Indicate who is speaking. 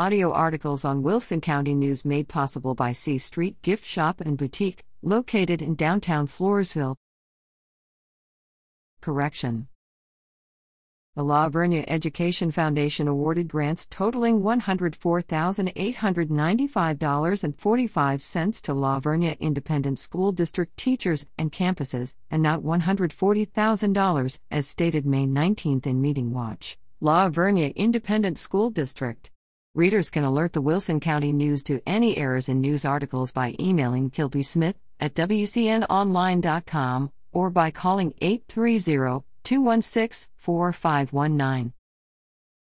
Speaker 1: Audio articles on Wilson County News made possible by C Street Gift Shop and Boutique, located in downtown Floresville. Correction. The La Vernia Education Foundation awarded grants totaling $104,895.45 to La Vernia Independent School District teachers and campuses, and not $140,000, as stated May 19 in Meeting Watch. La Vernia Independent School District. Readers can alert the Wilson County News to any errors in news articles by emailing Kilby Smith at WCNOnline.com or by calling 830 216 4519.